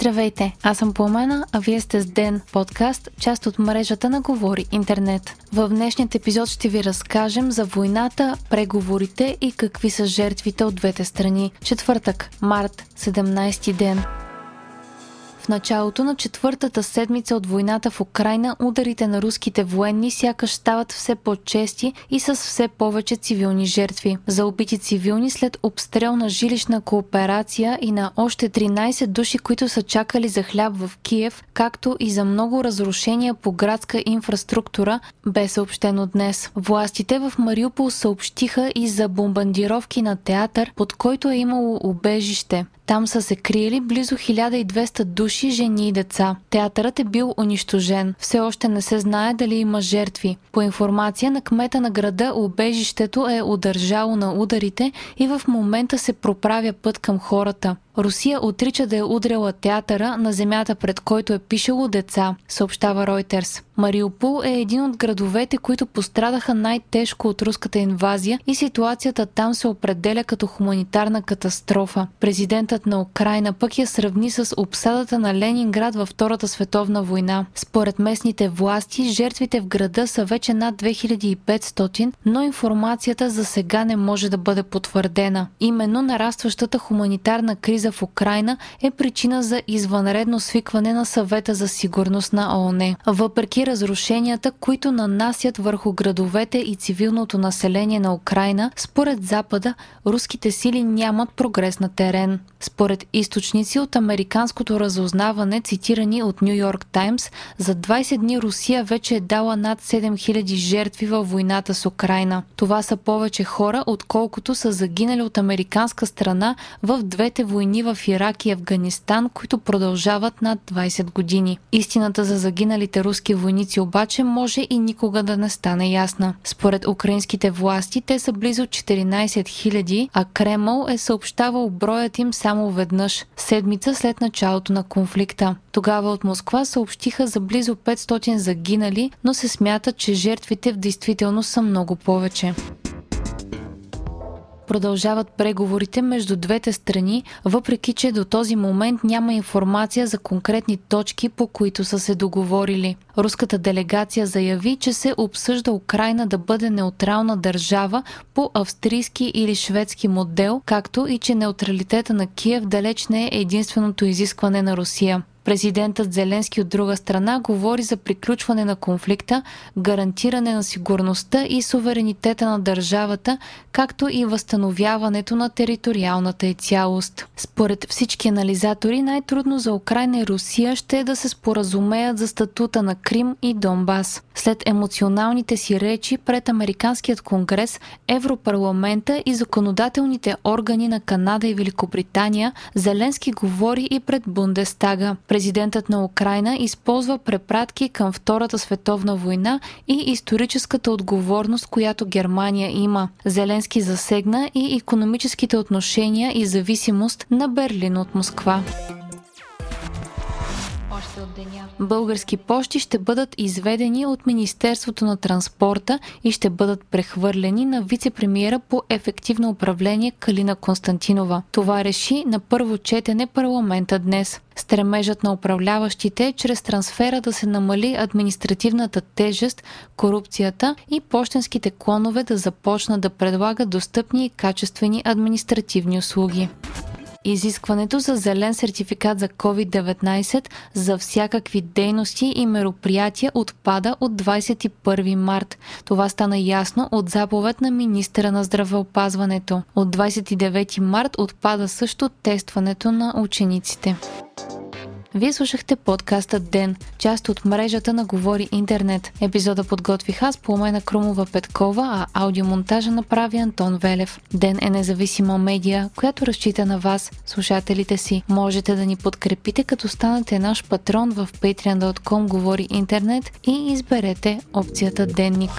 Здравейте, аз съм Пламена, а вие сте с Ден, подкаст, част от мрежата на Говори Интернет. В днешният епизод ще ви разкажем за войната, преговорите и какви са жертвите от двете страни. Четвъртък, март, 17 ден началото на четвъртата седмица от войната в Украина ударите на руските военни сякаш стават все по-чести и с все повече цивилни жертви. За убити цивилни след обстрел на жилищна кооперация и на още 13 души, които са чакали за хляб в Киев, както и за много разрушения по градска инфраструктура, бе съобщено днес. Властите в Мариупол съобщиха и за бомбандировки на театър, под който е имало убежище. Там са се криели близо 1200 души, жени и деца. Театърът е бил унищожен. Все още не се знае дали има жертви. По информация на кмета на града, убежището е удържало на ударите и в момента се проправя път към хората. Русия отрича да е удряла театъра на земята, пред който е пишело деца, съобщава Ройтерс. Мариупол е един от градовете, които пострадаха най-тежко от руската инвазия и ситуацията там се определя като хуманитарна катастрофа. Президентът на Украина пък я сравни с обсадата на Ленинград във Втората световна война. Според местните власти, жертвите в града са вече над 2500, но информацията за сега не може да бъде потвърдена. Именно нарастващата хуманитарна криза криза в Украина е причина за извънредно свикване на съвета за сигурност на ООН. Въпреки разрушенията, които нанасят върху градовете и цивилното население на Украина, според Запада, руските сили нямат прогрес на терен. Според източници от американското разузнаване, цитирани от Нью Йорк Таймс, за 20 дни Русия вече е дала над 7000 жертви във войната с Украина. Това са повече хора, отколкото са загинали от американска страна в двете войни войни в Ирак и Афганистан, които продължават над 20 години. Истината за загиналите руски войници обаче може и никога да не стане ясна. Според украинските власти те са близо 14 000, а Кремъл е съобщавал броят им само веднъж, седмица след началото на конфликта. Тогава от Москва съобщиха за близо 500 загинали, но се смята, че жертвите в действителност са много повече продължават преговорите между двете страни, въпреки че до този момент няма информация за конкретни точки, по които са се договорили. Руската делегация заяви, че се обсъжда Украина да бъде неутрална държава по австрийски или шведски модел, както и че неутралитета на Киев далеч не е единственото изискване на Русия. Президентът Зеленски от друга страна говори за приключване на конфликта, гарантиране на сигурността и суверенитета на държавата, както и възстановяването на териториалната и цялост. Според всички анализатори, най-трудно за Украина и Русия ще е да се споразумеят за статута на Крим и Донбас. След емоционалните си речи пред Американският конгрес, Европарламента и законодателните органи на Канада и Великобритания, Зеленски говори и пред Бундестага. Президентът на Украина използва препратки към Втората световна война и историческата отговорност, която Германия има. Зеленски засегна и економическите отношения и зависимост на Берлин от Москва. Български почти ще бъдат изведени от Министерството на транспорта и ще бъдат прехвърлени на вице-премьера по ефективно управление Калина Константинова. Това реши на първо четене парламента днес. Стремежът на управляващите е чрез трансфера да се намали административната тежест, корупцията и почтенските клонове да започнат да предлагат достъпни и качествени административни услуги. Изискването за зелен сертификат за COVID-19 за всякакви дейности и мероприятия отпада от 21 март. Това стана ясно от заповед на министра на здравеопазването. От 29 март отпада също тестването на учениците. Вие слушахте подкаста Ден, част от мрежата на Говори Интернет. Епизода подготвих аз по на Крумова Петкова, а аудиомонтажа направи Антон Велев. Ден е независима медия, която разчита на вас, слушателите си. Можете да ни подкрепите, като станете наш патрон в patreon.com Говори Интернет и изберете опцията Денник.